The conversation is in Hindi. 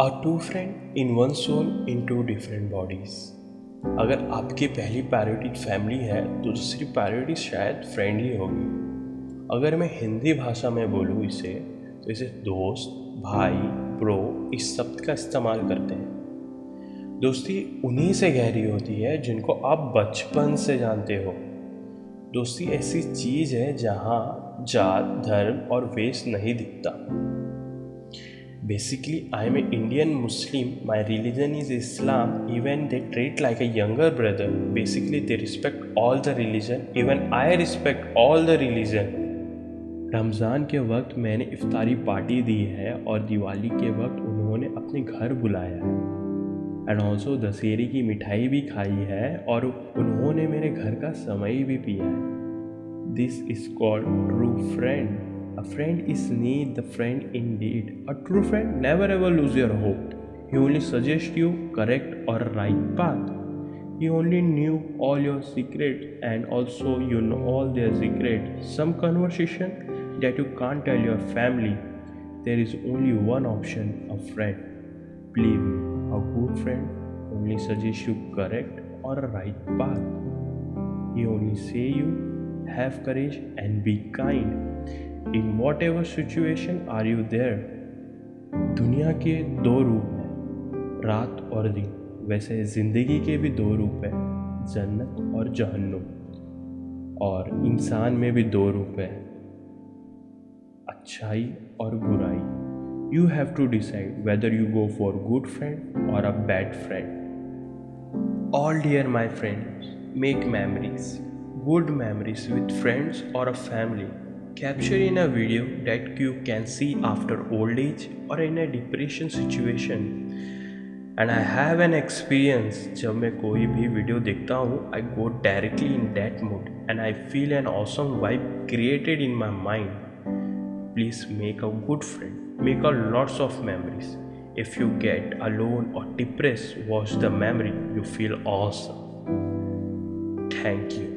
A true friend in one soul in two different bodies अगर आपकी पहली प्रायोरिटी फैमिली है तो दूसरी प्रायोरिटी शायद फ्रेंडली होगी। अगर मैं हिंदी भाषा में बोलूँ इसे तो इसे दोस्त, भाई प्रो इस शब्द का इस्तेमाल करते हैं। दोस्ती उन्हीं से गहरी होती है जिनको आप बचपन से जानते हो। दोस्ती ऐसी चीज़ है जहाँ जात, धर्म और वेश नहीं दिखता। Basically, I am an Indian Muslim. My religion is Islam. Even they treat like a younger brother. Basically, they respect all the religion. Even I respect all the religion. Ramzan के वक्त मैंने इफ्तारी पार्टी दी है और दिवाली के वक्त उन्होंने अपने घर बुलाया है एंड ऑल्सो दशहरे की मिठाई भी खाई है और उन्होंने मेरे घर का समय भी पिया है this is called true friend A friend is need the friend indeed. A true friend never ever lose your hope. He only suggests you correct or right path. He only knew all your secret and also you know all their secret. Some conversation that you can't tell your family. There is only one option, a friend. Believe me, a good friend only suggests you correct or right path. He only say you have courage and be kind. In whatever situation are you there दुनिया के दो रूप हैं, रात और दिन। वैसे ज़िंदगी के भी दो रूप हैं, जन्नत और जहन्नुम। और इंसान में भी दो रूप हैं, अच्छाई और बुराई। You have to decide whether you go for good friend or a bad friend all dear my friends make memories good memories with friends और a family capture in a video that you can see after old age or in a depression situation and I have an experience जब मैं कोई भी वीडियो देखता हूँ I go directly in that mood and I feel an awesome vibe created in my mind please make a good friend make a lots of memories if you get alone or depressed watch the memory you feel awesome thank you